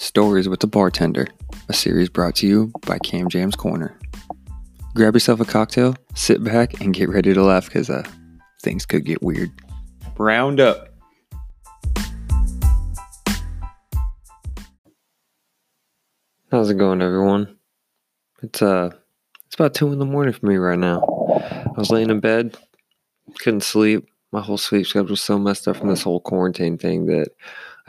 Stories with the Bartender, a series brought to you by Cam Jam's Corner. Grab yourself a cocktail, sit back, and get ready to laugh because uh, things could get weird. Round up. How's it going, everyone? It's uh, it's about two in the morning for me right now. I was laying in bed, couldn't sleep. My whole sleep schedule was so messed up from this whole quarantine thing that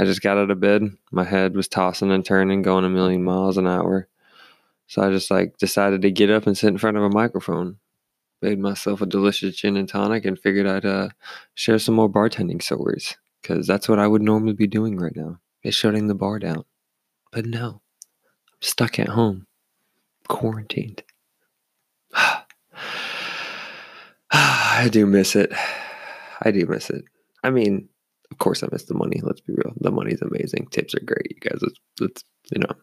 I just got out of bed. My head was tossing and turning, going a million miles an hour. So I just like decided to get up and sit in front of a microphone. Made myself a delicious gin and tonic and figured I'd uh, share some more bartending stories because that's what I would normally be doing right now is shutting the bar down. But no, I'm stuck at home, quarantined. I do miss it. I do miss it. I mean, of course, I miss the money. Let's be real. The money's amazing. Tips are great, you guys. It's, it's you know.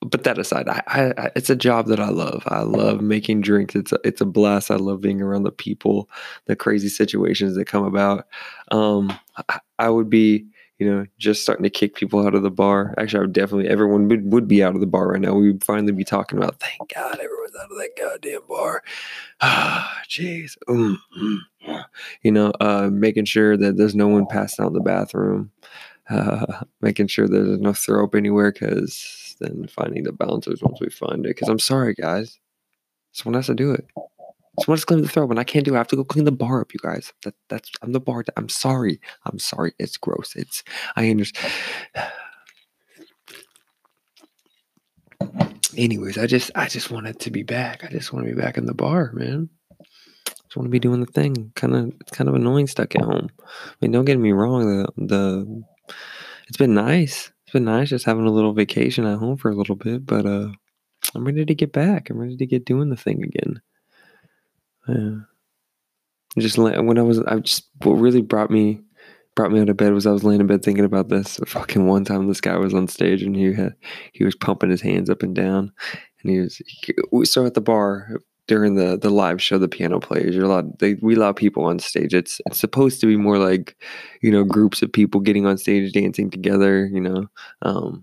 But that aside, I, I, it's a job that I love. I love making drinks. It's a, it's a blast. I love being around the people, the crazy situations that come about. Um, I, I would be you know, just starting to kick people out of the bar. Actually, I would definitely, everyone would, would be out of the bar right now. We would finally be talking about, thank God everyone's out of that goddamn bar. Ah, jeez. Mm, mm. You know, uh, making sure that there's no one passing out in the bathroom, uh, making sure there's no throw up anywhere, because then finding the bouncers once we find it. Because I'm sorry, guys. Someone has to do it. Someone to clean the throw. When I can't do it, I have to go clean the bar up, you guys. That that's I'm the bar. I'm sorry. I'm sorry. It's gross. It's I understand. Anyways, I just I just wanted to be back. I just want to be back in the bar, man. Just want to be doing the thing. Kind of it's kind of annoying stuck at home. I mean, don't get me wrong. The the it's been nice. It's been nice just having a little vacation at home for a little bit, but uh I'm ready to get back. I'm ready to get doing the thing again. Yeah. Just when I was, I just what really brought me brought me out of bed was I was laying in bed thinking about this. Fucking one time, this guy was on stage and he had he was pumping his hands up and down, and he was. He, so at the bar during the the live show, the piano players, you're allowed. They we allow people on stage. It's it's supposed to be more like, you know, groups of people getting on stage dancing together. You know, um,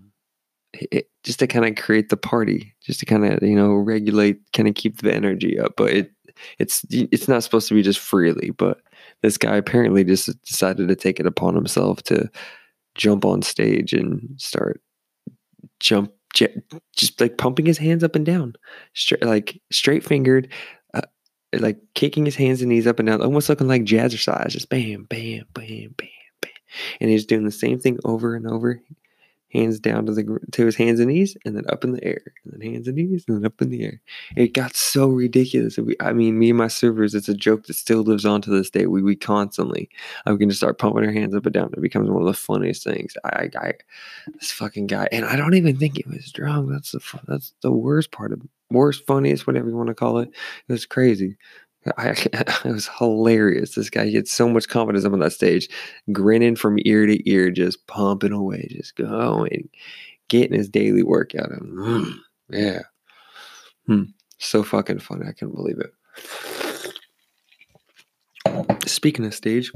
it, just to kind of create the party, just to kind of you know regulate, kind of keep the energy up. But it it's it's not supposed to be just freely, but this guy apparently just decided to take it upon himself to jump on stage and start jump just like pumping his hands up and down, straight like straight fingered, uh, like kicking his hands and knees up and down, almost looking like jazzercise, just bam, bam, bam, bam, bam, and he's doing the same thing over and over hands down to the to his hands and knees, and then up in the air, and then hands and knees, and then up in the air. It got so ridiculous. We, I mean, me and my servers, it's a joke that still lives on to this day. We we constantly, I'm to start pumping our hands up and down. It becomes one of the funniest things. I, I, this fucking guy, and I don't even think he was drunk. That's the that's the worst part of worst, funniest, whatever you want to call it. It was crazy. I, it was hilarious. This guy gets so much confidence up on that stage, grinning from ear to ear, just pumping away, just going, getting his daily workout. And mm, yeah, hmm. so fucking funny. I can't believe it. Speaking of stage,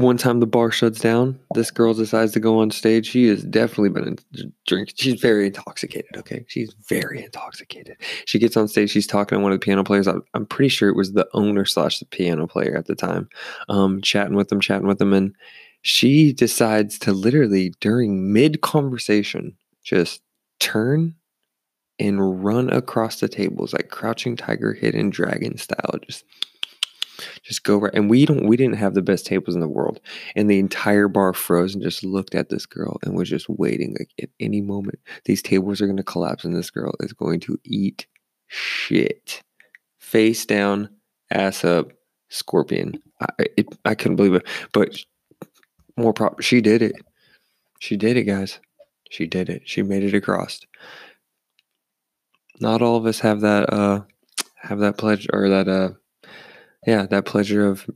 one time the bar shuts down, this girl decides to go on stage. She has definitely been drinking. She's very intoxicated. Okay, she's very intoxicated. She gets on stage. She's talking to one of the piano players. I'm pretty sure it was the owner slash the piano player at the time, um, chatting with them, chatting with them, and she decides to literally during mid conversation just turn and run across the tables like crouching tiger, hidden dragon style, just just go right. And we don't, we didn't have the best tables in the world. And the entire bar froze and just looked at this girl and was just waiting. Like at any moment, these tables are going to collapse and this girl is going to eat shit. Face down, ass up, scorpion. I, it, I couldn't believe it. But more proper, she did it. She did it, guys. She did it. She made it across. Not all of us have that uh have that pledge or that uh yeah, that pleasure of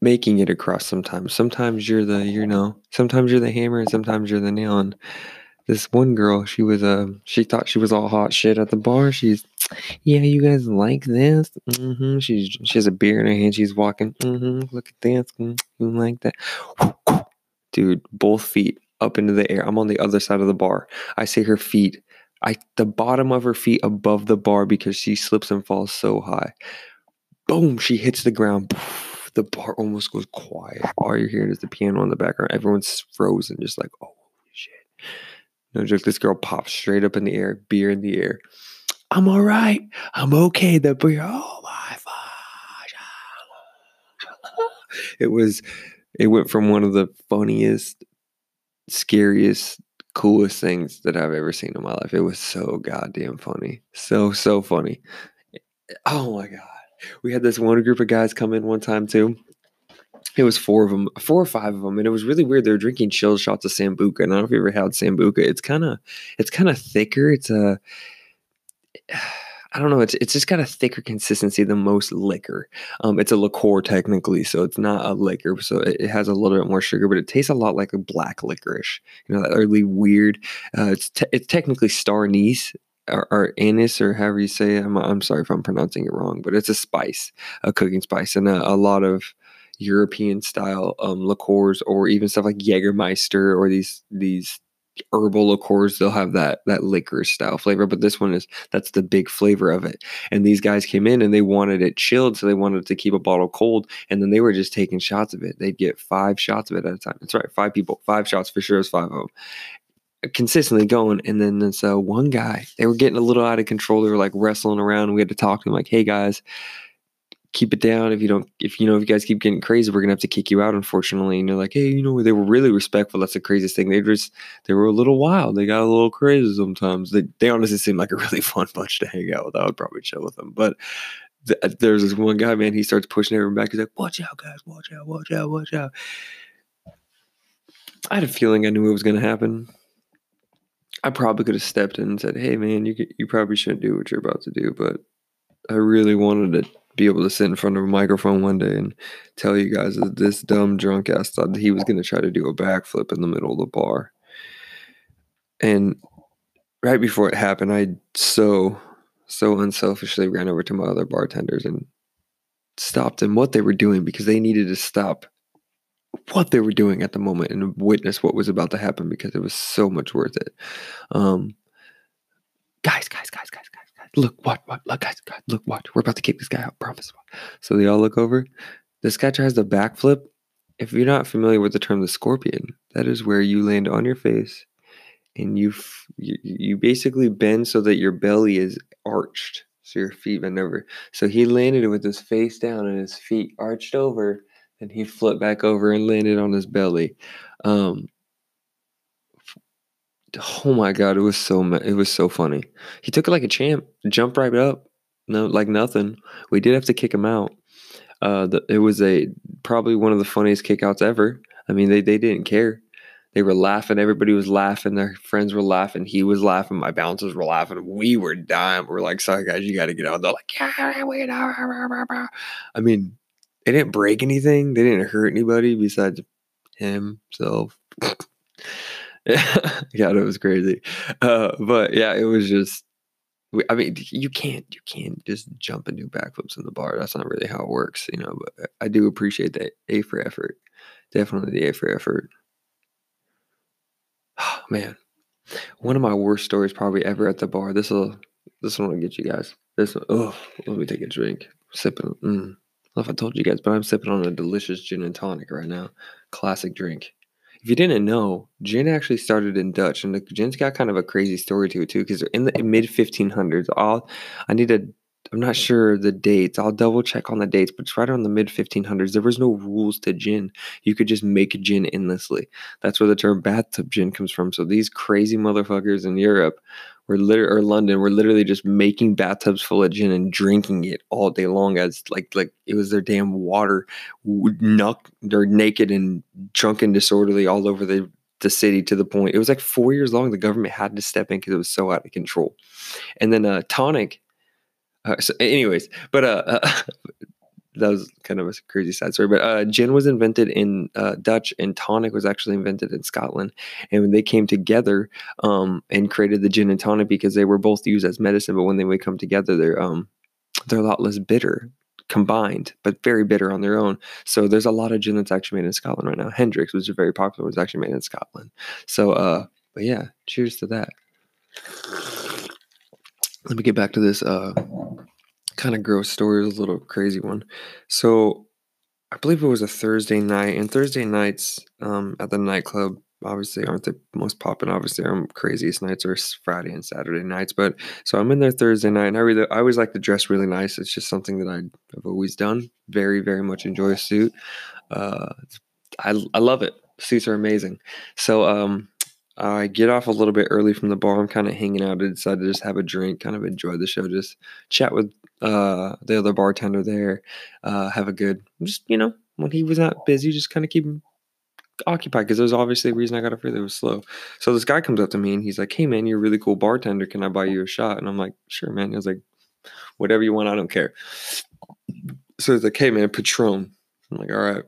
making it across sometimes. Sometimes you're the, you know, sometimes you're the hammer and sometimes you're the nail. And this one girl, she was, uh, she thought she was all hot shit at the bar. She's, yeah, you guys like this? Mm-hmm. She's, she has a beer in her hand. She's walking. Mm-hmm. Look at this. Mm, you like that? Dude, both feet up into the air. I'm on the other side of the bar. I see her feet, I the bottom of her feet above the bar because she slips and falls so high. Boom! She hits the ground. The bar almost goes quiet. All you're hearing is the piano in the background. Everyone's frozen, just like, oh shit. No joke. This girl pops straight up in the air, beer in the air. I'm all right. I'm okay. The beer. Oh my gosh. Ah. It was. It went from one of the funniest, scariest, coolest things that I've ever seen in my life. It was so goddamn funny. So so funny. Oh my god. We had this one group of guys come in one time too. It was four of them, four or five of them, and it was really weird. They were drinking chilled shots of sambuca. And I don't know if you ever had sambuca. It's kind of, it's kind of thicker. It's a, I don't know. It's it's just got a thicker consistency than most liquor. Um, it's a liqueur technically, so it's not a liquor. So it, it, has a little bit more sugar, but it tastes a lot like a black licorice. You know, that really weird. Uh, it's te- it's technically star anise or, or, anise or however you say it. I'm, I'm sorry if I'm pronouncing it wrong, but it's a spice, a cooking spice, and a, a lot of European style um, liqueurs or even stuff like Jägermeister or these these herbal liqueurs they'll have that that liquor style flavor but this one is that's the big flavor of it. And these guys came in and they wanted it chilled so they wanted to keep a bottle cold and then they were just taking shots of it. They'd get five shots of it at a time. That's right five people five shots for sure is five of them consistently going and then this uh, one guy they were getting a little out of control they were like wrestling around we had to talk to them like hey guys keep it down. If you don't, if you know, if you guys keep getting crazy, we're gonna have to kick you out, unfortunately. And they're like, hey, you know, they were really respectful. That's the craziest thing. They just, they were a little wild. They got a little crazy sometimes. They, they honestly seem like a really fun bunch to hang out with. I would probably chill with them, but. Th- there's this one guy, man. He starts pushing everyone back. He's like, "Watch out, guys! Watch out! Watch out! Watch out!" I had a feeling I knew it was going to happen. I probably could have stepped in and said, "Hey, man, you you probably shouldn't do what you're about to do," but I really wanted to be able to sit in front of a microphone one day and tell you guys that this dumb drunk ass thought that he was going to try to do a backflip in the middle of the bar. And right before it happened, I so, so unselfishly ran over to my other bartenders and stopped them what they were doing because they needed to stop what they were doing at the moment and witness what was about to happen because it was so much worth it. Um, guys, guys, guys, guys, guys look, what, what, look, guys, guys, look, watch. We're about to kick this guy out, promise. So they all look over. This guy tries to backflip. If you're not familiar with the term the scorpion, that is where you land on your face and you you, you basically bend so that your belly is arched, so your feet bend over. So he landed with his face down and his feet arched over, and he flipped back over and landed on his belly. Um, oh my god, it was so it was so funny. He took it like a champ, jumped right up, no like nothing. We did have to kick him out. Uh, the, it was a probably one of the funniest kickouts ever. I mean, they they didn't care. They were laughing. Everybody was laughing. Their friends were laughing. He was laughing. My bouncers were laughing. We were dying. We're like, sorry guys, you got to get out. They're like, yeah, we I mean, they didn't break anything. They didn't hurt anybody besides himself. yeah, it was crazy. Uh, but yeah, it was just. I mean, you can't you can't just jump and do backflips in the bar. That's not really how it works, you know. But I do appreciate that A for effort. Definitely the A for effort. Oh, man, one of my worst stories probably ever at the bar. This will this one will get you guys. This one, oh, let me take a drink. Sipping. Mm. I don't know if I told you guys, but I'm sipping on a delicious gin and tonic right now. Classic drink if you didn't know, gin actually started in Dutch, and the gin's got kind of a crazy story to it too. Because in the mid 1500s, all I need to. I'm not sure the dates. I'll double check on the dates, but it's right around the mid 1500s. There was no rules to gin. You could just make gin endlessly. That's where the term bathtub gin comes from. So these crazy motherfuckers in Europe we're literally or London, we're literally just making bathtubs full of gin and drinking it all day long as like like it was their damn water. Nuck, they're naked and drunk and disorderly all over the the city to the point it was like four years long. The government had to step in because it was so out of control. And then uh, tonic. Uh, so, anyways, but uh, uh that was kind of a crazy side story. But uh, gin was invented in uh, Dutch, and tonic was actually invented in Scotland. And when they came together um, and created the gin and tonic, because they were both used as medicine, but when they would come together, they're um, they're a lot less bitter combined, but very bitter on their own. So there's a lot of gin that's actually made in Scotland right now. Hendrick's, which is very popular, was actually made in Scotland. So, uh, but yeah, cheers to that. Let me get back to this uh, kind of gross story, a little crazy one. So I believe it was a Thursday night, and Thursday nights um, at the nightclub obviously aren't the most popping. Obviously, our craziest nights are Friday and Saturday nights. But so I'm in there Thursday night, and I really, I always like to dress really nice. It's just something that I've always done. Very, very much enjoy a suit. Uh, I, I love it. Suits are amazing. So um, I get off a little bit early from the bar. I'm kind of hanging out. I decided to just have a drink, kind of enjoy the show, just chat with uh, the other bartender there, uh, have a good, just you know, when he was not busy, just kind of keep him occupied because there's obviously a reason I got off really was slow. So this guy comes up to me and he's like, "Hey man, you're a really cool bartender. Can I buy you a shot?" And I'm like, "Sure, man." He was like, "Whatever you want, I don't care." So he's like, "Hey man, Patron." I'm like, "All right."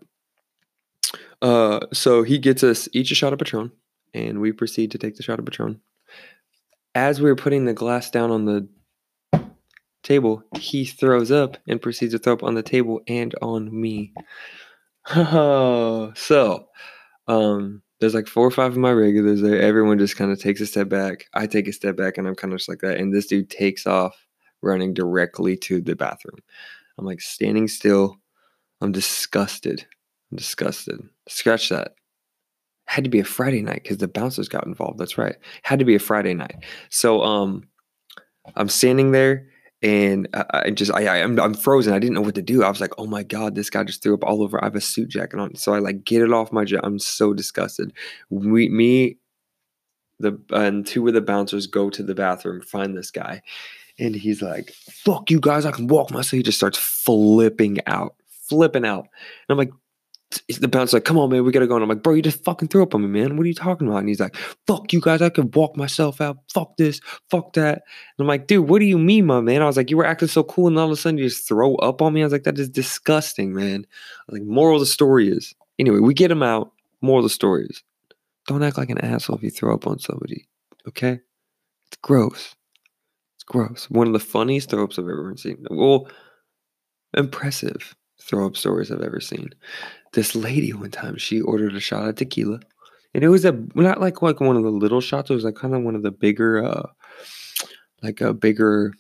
Uh, so he gets us each a shot of Patron, and we proceed to take the shot of Patron. As we were putting the glass down on the table, he throws up and proceeds to throw up on the table and on me. so um, there's like four or five of my regulars there. Everyone just kind of takes a step back. I take a step back and I'm kind of just like that. And this dude takes off running directly to the bathroom. I'm like standing still. I'm disgusted. I'm disgusted. Scratch that. Had to be a Friday night because the bouncers got involved. That's right. Had to be a Friday night. So um I'm standing there and I, just I, I am I'm, I'm frozen. I didn't know what to do. I was like, oh my god, this guy just threw up all over. I have a suit jacket on, so I like get it off my jacket. I'm so disgusted. We me, the and two of the bouncers go to the bathroom, find this guy, and he's like, "Fuck you guys, I can walk myself." He just starts flipping out, flipping out, and I'm like, the bouncer's like, come on, man, we gotta go. And I'm like, bro, you just fucking threw up on me, man. What are you talking about? And he's like, fuck you guys, I can walk myself out. Fuck this, fuck that. And I'm like, dude, what do you mean, my man? I was like, you were acting so cool, and all of a sudden you just throw up on me. I was like, that is disgusting, man. like, moral of the story is, anyway, we get him out. Moral of the story is, don't act like an asshole if you throw up on somebody. Okay? It's gross. It's gross. One of the funniest throw ups I've ever seen. Well, impressive throw up stories I've ever seen. This lady one time she ordered a shot of tequila and it was a not like like one of the little shots it was like kind of one of the bigger uh like a bigger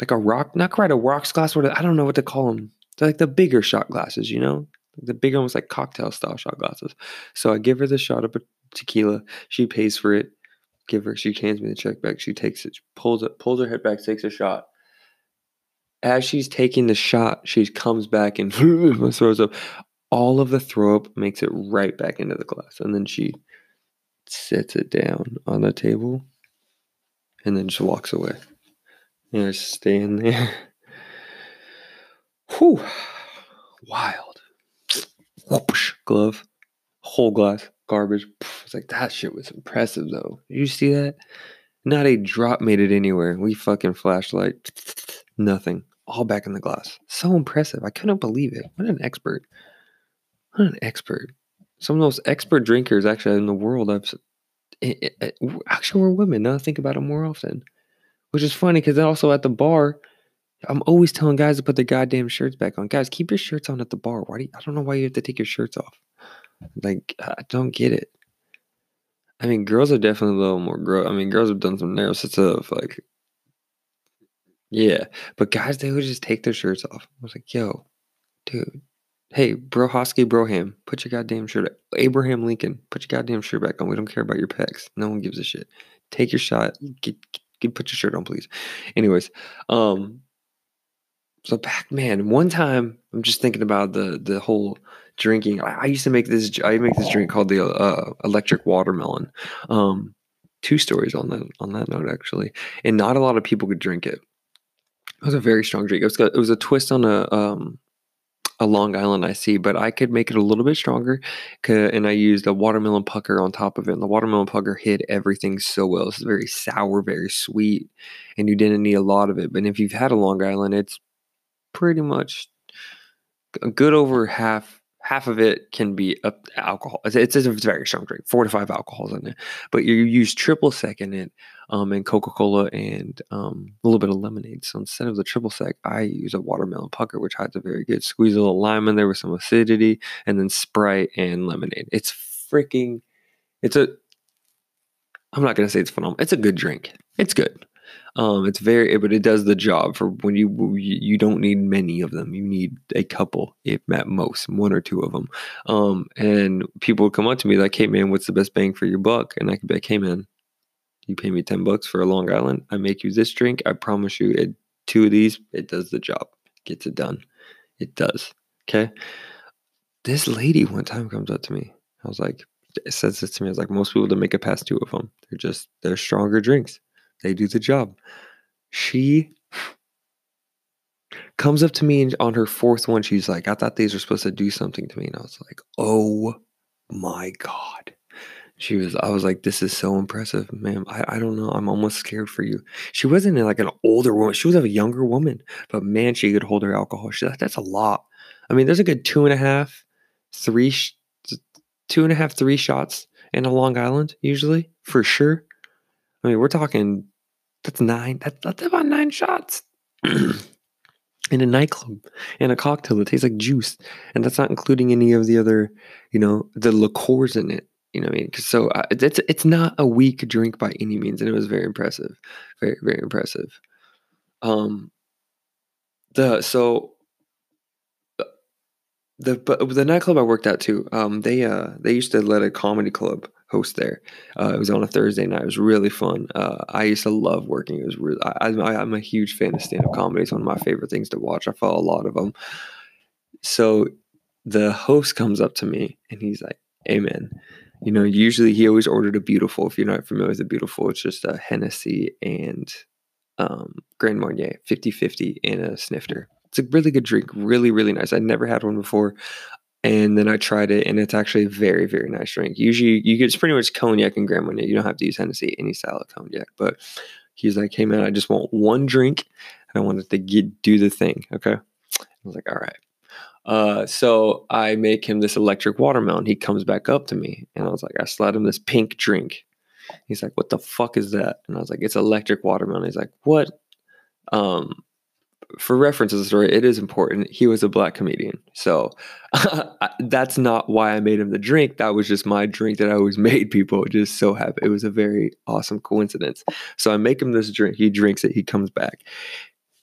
like a rock not quite a rocks glass what i don't know what to call them They're like the bigger shot glasses you know? The bigger ones like cocktail style shot glasses. So i give her the shot of tequila she pays for it give her she hands me the check back she takes it pulls it pulls her head back takes a shot as she's taking the shot, she comes back and throws up all of the throw up, makes it right back into the glass. And then she sets it down on the table and then just walks away. And just staying there. Whew. Wild. Whoosh. Glove. Whole glass. Garbage. It's like that shit was impressive though. You see that? Not a drop made it anywhere. We fucking flashlight. Nothing. All back in the glass. So impressive. I couldn't believe it. What an expert. What an expert. Some of those expert drinkers actually in the world I've it, it, it, actually we're women. Now I think about it more often, which is funny because also at the bar, I'm always telling guys to put their goddamn shirts back on. Guys, keep your shirts on at the bar. Why do you, I don't know why you have to take your shirts off. Like I don't get it. I mean, girls are definitely a little more gross. I mean, girls have done some narrow stuff, like yeah, but guys, they would just take their shirts off. I was like, yo, dude, Hey, Brohosky Broham, put your goddamn shirt. Abraham Lincoln, put your goddamn shirt back on. We don't care about your pecs. No one gives a shit. Take your shot. Get, get, put your shirt on, please. Anyways, um, so back, man, one time I'm just thinking about the the whole drinking. I, I used to make this. I make this drink called the uh, electric watermelon. Um, two stories on that on that note actually, and not a lot of people could drink it. It was a very strong drink. It was it was a twist on a um a Long Island IC, but I could make it a little bit stronger. And I used a watermelon pucker on top of it. And the watermelon pucker hid everything so well. It's very sour, very sweet, and you didn't need a lot of it. But if you've had a Long Island, it's pretty much a good over half half of it can be up alcohol. It's, it's, a very strong drink, four to five alcohols in it. But you use triple sec in it, um, and Coca Cola and um, a little bit of lemonade. So instead of the triple sec, I use a watermelon pucker, which has a very good squeeze a little lime in there with some acidity, and then Sprite and lemonade. It's freaking. It's a. I'm not gonna say it's phenomenal. It's a good drink. It's good. Um, it's very, but it does the job for when you you don't need many of them. You need a couple, if at most, one or two of them. Um, and people come up to me like, "Hey, man, what's the best bang for your buck?" And I could be like, "Hey, man, you pay me ten bucks for a Long Island. I make you this drink. I promise you, it, two of these, it does the job. Gets it done. It does. Okay." This lady one time comes up to me. I was like, it says this to me. I was like, most people don't make it past two of them. They're just they're stronger drinks. They do the job. She comes up to me and on her fourth one. She's like, I thought these were supposed to do something to me. And I was like, oh my God. She was, I was like, this is so impressive, ma'am. I, I don't know. I'm almost scared for you. She wasn't like an older woman. She was a younger woman, but man, she could hold her alcohol. She, that, that's a lot. I mean, there's a good two and a half, three, two and a half, three shots in a Long Island, usually, for sure. I mean, we're talking that's nine. That, that's about nine shots in a nightclub in a cocktail that tastes like juice, and that's not including any of the other, you know, the liqueurs in it. You know what I mean? So uh, it's it's not a weak drink by any means, and it was very impressive, very very impressive. Um, the so the but the nightclub I worked at too. Um, they uh they used to let a comedy club host there. Uh, it was on a Thursday night. It was really fun. Uh, I used to love working. It was really. I, am a huge fan of stand up comedy. It's one of my favorite things to watch. I follow a lot of them. So the host comes up to me and he's like, "Hey man, you know, usually he always ordered a beautiful. If you're not familiar with a beautiful, it's just a Hennessy and um, Grand Marnier 50-50 and a snifter. It's a really good drink, really, really nice. I'd never had one before. And then I tried it, and it's actually a very, very nice drink. Usually, you get it's pretty much cognac and Grand Marnier. You don't have to use Hennessy, any style of cognac. But he's like, "Hey man, I just want one drink, and I wanted to get do the thing." Okay, I was like, "All right." Uh, so I make him this electric watermelon. He comes back up to me, and I was like, I slide him this pink drink. He's like, "What the fuck is that?" And I was like, "It's electric watermelon." He's like, "What?" Um, for reference to the story, it is important. He was a black comedian. So that's not why I made him the drink. That was just my drink that I always made people. Just so happy. It was a very awesome coincidence. So I make him this drink. He drinks it. He comes back,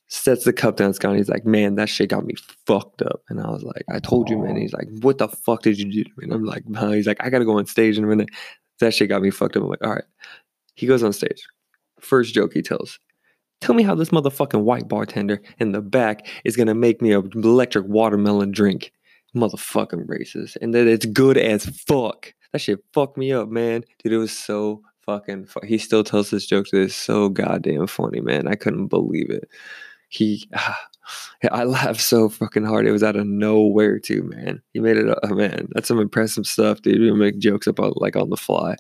sets the cup down. Scott. He's like, man, that shit got me fucked up. And I was like, I told you, man. He's like, what the fuck did you do to me? And I'm like, nah. he's like, I got to go on stage in a minute. That shit got me fucked up. I'm like, all right. He goes on stage. First joke he tells Tell me how this motherfucking white bartender in the back is gonna make me a electric watermelon drink. Motherfucking racist. And that it's good as fuck. That shit fucked me up, man. Dude, it was so fucking fu- He still tells this joke that is so goddamn funny, man. I couldn't believe it. He ah, I laughed so fucking hard. It was out of nowhere too, man. He made it up, man. That's some impressive stuff, dude. We make jokes about like on the fly.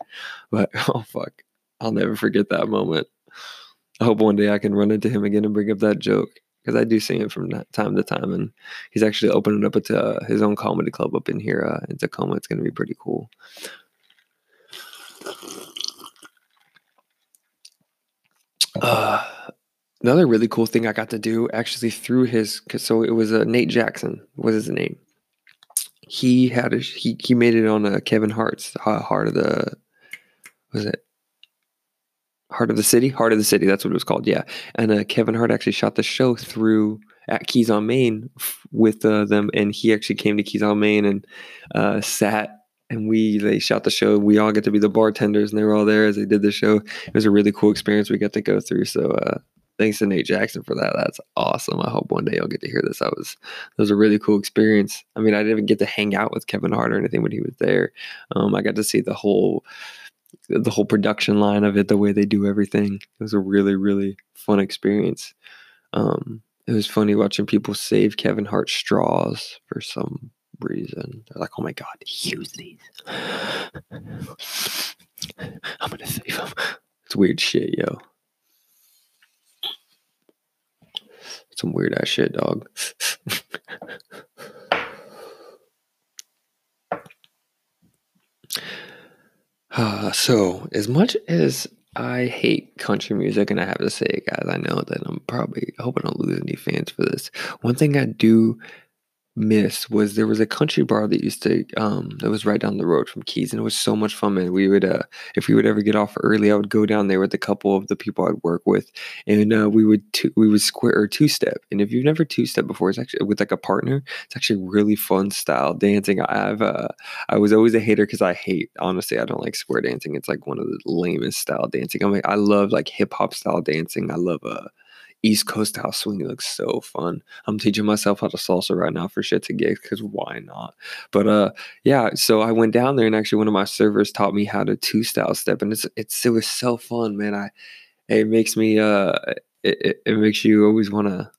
But oh fuck. I'll never forget that moment. I hope one day I can run into him again and bring up that joke because I do see him from time to time, and he's actually opening up a, uh, his own comedy club up in here uh, in Tacoma. It's going to be pretty cool. Uh, another really cool thing I got to do actually through his, so it was uh, Nate Jackson was his name. He had a, he he made it on uh, Kevin Hart's uh, Hart of the was it Hart of the City, Hart of the City. That's what it was called. Yeah, and uh, Kevin Hart actually shot the show through at Keys on Main with uh, them, and he actually came to Keys on Main and uh, sat. And we they shot the show. We all get to be the bartenders, and they were all there as they did the show. It was a really cool experience we got to go through. So uh, thanks to Nate Jackson for that. That's awesome. I hope one day I'll get to hear this. That was that was a really cool experience. I mean, I didn't even get to hang out with Kevin Hart or anything when he was there. Um, I got to see the whole the whole production line of it, the way they do everything. It was a really, really fun experience. Um, it was funny watching people save Kevin Hart straws for some reason. They're like, "Oh my god, use these! I'm gonna save them." It's weird shit, yo. Some weird ass shit, dog. Uh, so, as much as I hate country music, and I have to say guys, I know that I'm probably, I hope I don't lose any fans for this. One thing I do miss was there was a country bar that used to um that was right down the road from Keys and it was so much fun man. We would uh if we would ever get off early I would go down there with a couple of the people I'd work with and uh, we would two, we would square or two step and if you've never two step before it's actually with like a partner it's actually really fun style dancing. I've uh I was always a hater because I hate honestly I don't like square dancing. It's like one of the lamest style dancing. I'm like I love like hip hop style dancing. I love uh East Coast house swing looks so fun. I'm teaching myself how to salsa right now for shit to get because why not? But uh, yeah. So I went down there and actually one of my servers taught me how to two style step, and it's it's it was so fun, man. I it makes me uh it, it, it makes you always want to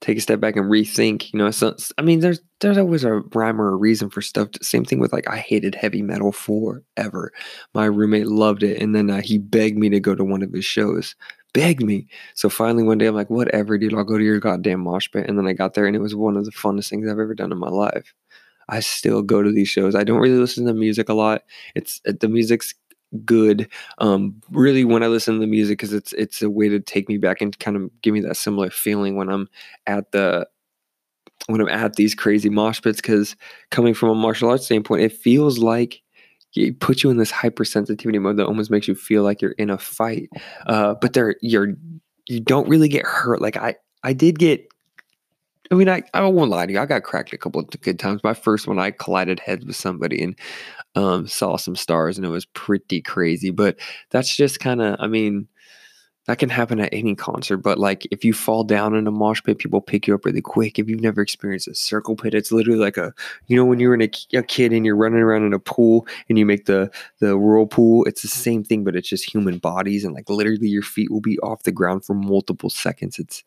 take a step back and rethink. You know, so, I mean, there's there's always a rhyme or a reason for stuff. Same thing with like I hated heavy metal forever. My roommate loved it, and then uh, he begged me to go to one of his shows begged me. So finally one day I'm like, whatever, dude, I'll go to your goddamn mosh pit. And then I got there and it was one of the funnest things I've ever done in my life. I still go to these shows. I don't really listen to music a lot. It's uh, the music's good. Um, really when I listen to the music because it's it's a way to take me back and kind of give me that similar feeling when I'm at the when I'm at these crazy mosh pits because coming from a martial arts standpoint, it feels like it puts you in this hypersensitivity mode that almost makes you feel like you're in a fight. Uh, but there, you're you don't really get hurt. Like I, I did get. I mean, I, I won't lie to you. I got cracked a couple of good times. My first one, I collided heads with somebody and um, saw some stars, and it was pretty crazy. But that's just kind of. I mean, that can happen at any concert, but like if you fall down in a mosh pit, people pick you up really quick. If you've never experienced a circle pit, it's literally like a, you know, when you're in a, a kid and you're running around in a pool and you make the the whirlpool, it's the mm-hmm. same thing, but it's just human bodies and like literally your feet will be off the ground for multiple seconds. It's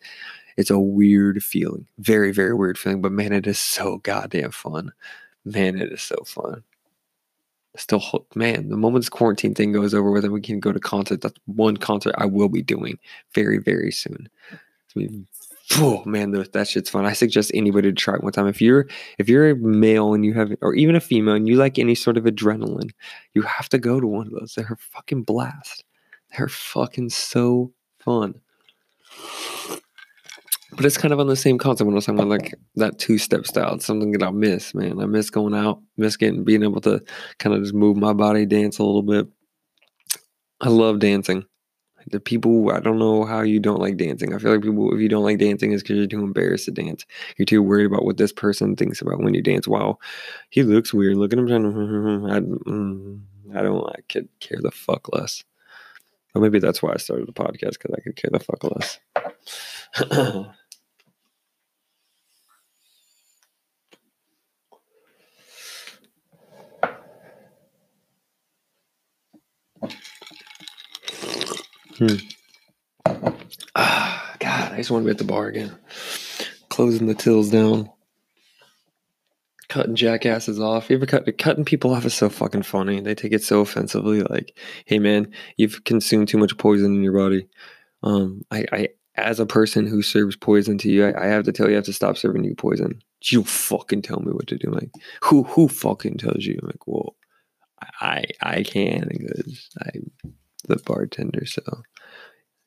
it's a weird feeling, very very weird feeling, but man, it is so goddamn fun. Man, it is so fun still man the moment this quarantine thing goes over with and we can go to concert that's one concert i will be doing very very soon. I mean, oh man that shit's fun. I suggest anybody to try it one time. If you're if you're a male and you have or even a female and you like any sort of adrenaline you have to go to one of those. They're fucking blast. They're fucking so fun but it's kind of on the same concept when I was talking about like that two step style. It's something that I miss, man. I miss going out, miss getting being able to kind of just move my body, dance a little bit. I love dancing. The people, I don't know how you don't like dancing. I feel like people, if you don't like dancing, is because you're too embarrassed to dance. You're too worried about what this person thinks about when you dance. Wow, he looks weird. Look at him. I, mm, I don't. I could care the fuck less. Or maybe that's why I started the podcast because I could care the fuck less. Hmm. Ah, God, I just want to be at the bar again. Closing the tills down. Cutting jackasses off. You ever cut cutting people off is so fucking funny. They take it so offensively. Like, hey man, you've consumed too much poison in your body. Um, I, I as a person who serves poison to you, I, I, have to tell you, I have to stop serving you poison. You fucking tell me what to do. Like, who who fucking tells you? I'm like, well, I I can because I the bartender. So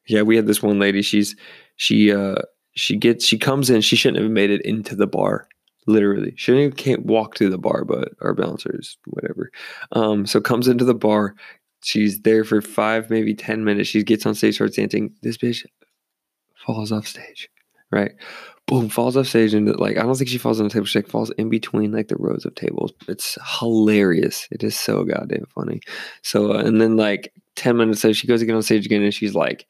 yeah, we had this one lady. She's she uh she gets she comes in. She shouldn't have made it into the bar. Literally, she can't walk to the bar, but our bouncers, whatever. Um, so comes into the bar. She's there for five, maybe ten minutes. She gets on stage, starts dancing. This bitch falls off stage, right? boom, falls off stage and like I don't think she falls on the table. She like falls in between like the rows of tables. It's hilarious. It is so goddamn funny. So uh, and then like ten minutes later, she goes again on stage again, and she's like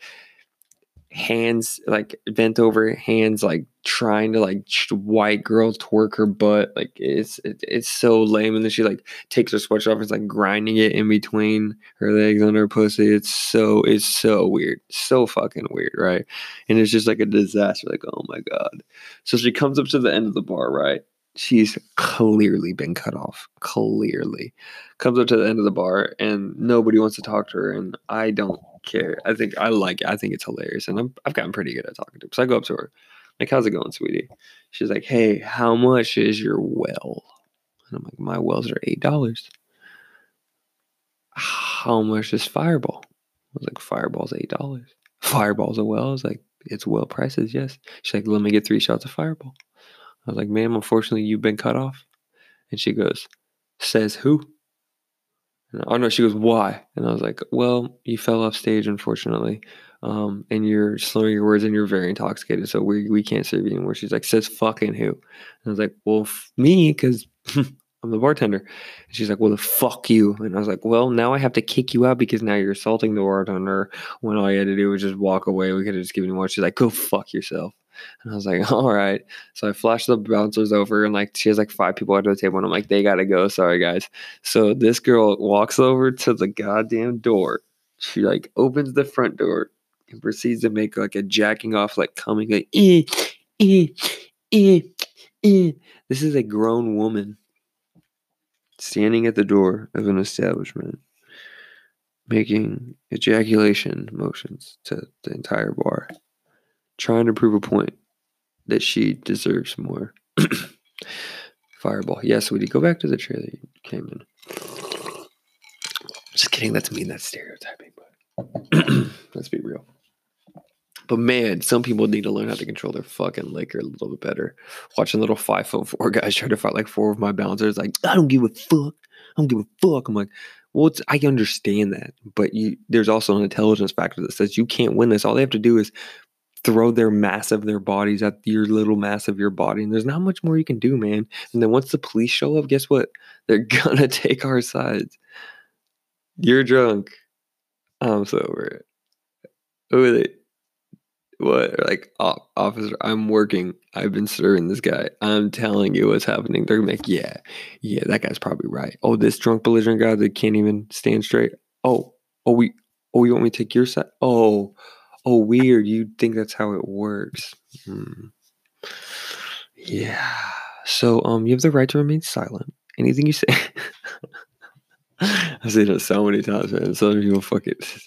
hands like bent over hands like trying to like white girl twerk her butt. Like it's it, it's so lame. And then she like takes her sweatshirt off and is like grinding it in between her legs on her pussy. It's so it's so weird. So fucking weird right? And it's just like a disaster. Like oh my god. So she comes up to the end of the bar right she's clearly been cut off clearly comes up to the end of the bar and nobody wants to talk to her and i don't care. I think I like it. I think it's hilarious. And I'm, I've gotten pretty good at talking to her. So I go up to her, like, how's it going, sweetie? She's like, hey, how much is your well? And I'm like, my wells are $8. how much is Fireball? I was like, Fireball's eight dollars. Fireball's a well. I was like, it's well prices, yes. She's like, let me get three shots of Fireball. I was like, ma'am, unfortunately, you've been cut off. And she goes, says who? Oh no, she goes, why? And I was like, well, you fell off stage, unfortunately. Um, and you're slurring your words and you're very intoxicated, so we we can't serve you anymore. She's like, says fucking who? And I was like, well, f- me, because I'm the bartender. And she's like, well, the fuck you. And I was like, well, now I have to kick you out because now you're assaulting the bartender when all you had to do was just walk away. We could have just given you more. She's like, go fuck yourself. And I was like, all right. So I flashed the bouncers over and like she has like five people at the table and I'm like, they gotta go. Sorry guys. So this girl walks over to the goddamn door. She like opens the front door and proceeds to make like a jacking off, like coming like eh, eh, eh, eh. This is a grown woman standing at the door of an establishment making ejaculation motions to the entire bar trying to prove a point that she deserves more. Fireball. Yes, sweetie, go back to the trailer you came in. Just kidding. That's mean. That's stereotyping. But let's be real. But man, some people need to learn how to control their fucking liquor a little bit better. Watching little five foot four guys try to fight like four of my bouncers, like I don't give a fuck. I don't give a fuck. I'm like, well, it's, I understand that, but you there's also an intelligence factor that says you can't win this. All they have to do is throw their mass of their bodies at your little mass of your body. And there's not much more you can do, man. And then once the police show up, guess what? They're gonna take our sides. You're drunk. I'm sober. Are they? What? Like, officer, I'm working. I've been serving this guy. I'm telling you what's happening. They're like, yeah, yeah, that guy's probably right. Oh, this drunk belligerent guy that can't even stand straight. Oh, oh, we, oh, you want me to take your side? Oh, Oh, weird. You think that's how it works. Hmm. Yeah. So, um, you have the right to remain silent. Anything you say. I've seen it so many times, man. Some people fuck it.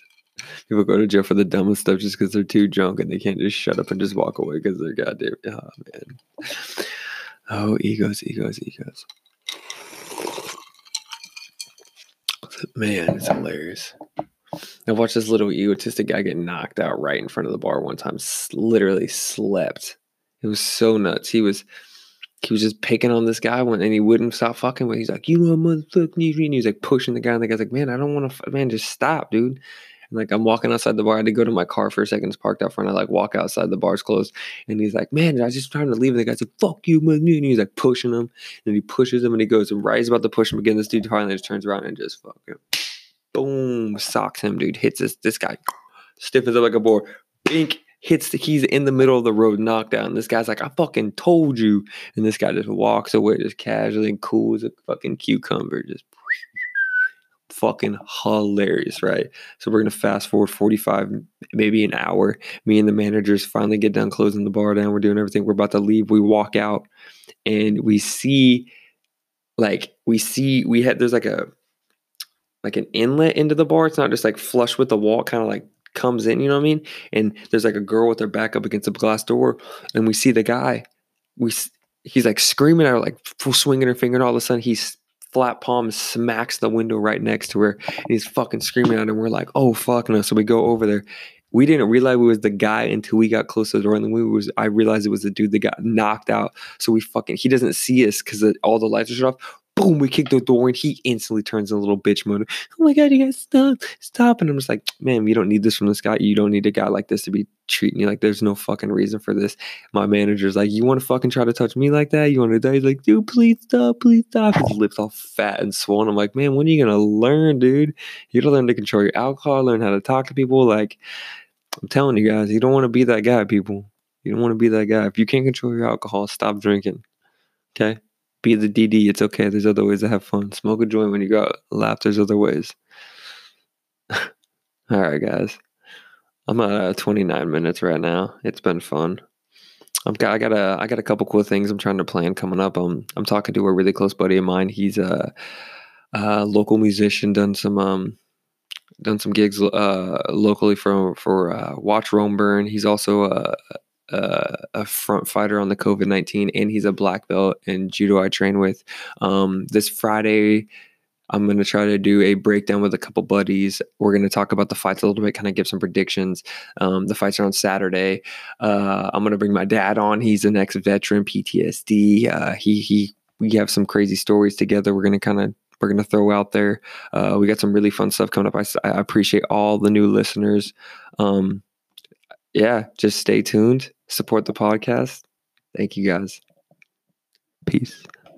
People go to jail for the dumbest stuff just because they're too drunk and they can't just shut up and just walk away because they're goddamn. Oh, man. Oh, egos, egos, egos. Man, it's hilarious. I watched this little egotistic guy get knocked out right in front of the bar one time. Literally slept. It was so nuts. He was he was just picking on this guy when and he wouldn't stop fucking with. He's like, you know, motherfucker, and he's like pushing the guy, and the guy's like, man, I don't want to, man, just stop, dude. And like I'm walking outside the bar. I had to go to my car for a second. It's parked out front. I like walk outside. The bar's closed. And he's like, man, I was just trying to leave. And the guy's like, fuck you, man. And he's like pushing him. And he pushes him and he goes and right he's about to push him again. This dude finally just turns around and just fucking boom, socks him, dude. Hits this this guy, stiffens up like a board. Bink hits the he's in the middle of the road, knockdown. This guy's like, I fucking told you. And this guy just walks away, just casually and cool as a fucking cucumber, just fucking hilarious, right? So we're gonna fast forward 45, maybe an hour. Me and the managers finally get done closing the bar down. We're doing everything. We're about to leave. We walk out and we see like we see we had there's like a like an inlet into the bar. It's not just like flush with the wall, kind of like comes in, you know what I mean? And there's like a girl with her back up against a glass door, and we see the guy. We he's like screaming at her, like swinging her finger, and all of a sudden he's flat palm smacks the window right next to her, and he's fucking screaming at her. And we're like, oh fuck no! So we go over there. We didn't realize it was the guy until we got close to the door, and then we was I realized it was the dude that got knocked out. So we fucking he doesn't see us because all the lights are shut off boom, we kick the door and he instantly turns a little bitch mode. Oh my god, you guys stop, stop. And I'm just like, man, you don't need this from this guy. You don't need a guy like this to be treating you like there's no fucking reason for this. My manager's like, you want to fucking try to touch me like that? You want to die? He's like, dude, please stop, please stop. His lips all fat and swollen. I'm like, man, when are you gonna learn, dude? You gotta learn to control your alcohol, learn how to talk to people. Like, I'm telling you guys, you don't want to be that guy, people. You don't want to be that guy. If you can't control your alcohol, stop drinking. Okay? Be the DD. It's okay. There's other ways to have fun. Smoke a joint when you go out. Laugh. There's other ways. All right, guys. I'm at uh, 29 minutes right now. It's been fun. I've got I got a I got a couple cool things I'm trying to plan coming up. I'm I'm talking to a really close buddy of mine. He's a, a local musician, done some um done some gigs uh, locally for for uh, Watch Rome Burn. He's also a, uh, a front fighter on the COVID 19, and he's a black belt in judo I train with. Um, this Friday, I'm going to try to do a breakdown with a couple buddies. We're going to talk about the fights a little bit, kind of give some predictions. Um, the fights are on Saturday. Uh, I'm going to bring my dad on. He's an ex veteran, PTSD. Uh, he he. We have some crazy stories together. We're going to kind of we're going to throw out there. Uh, we got some really fun stuff coming up. I, I appreciate all the new listeners. Um, yeah, just stay tuned. Support the podcast. Thank you guys. Peace.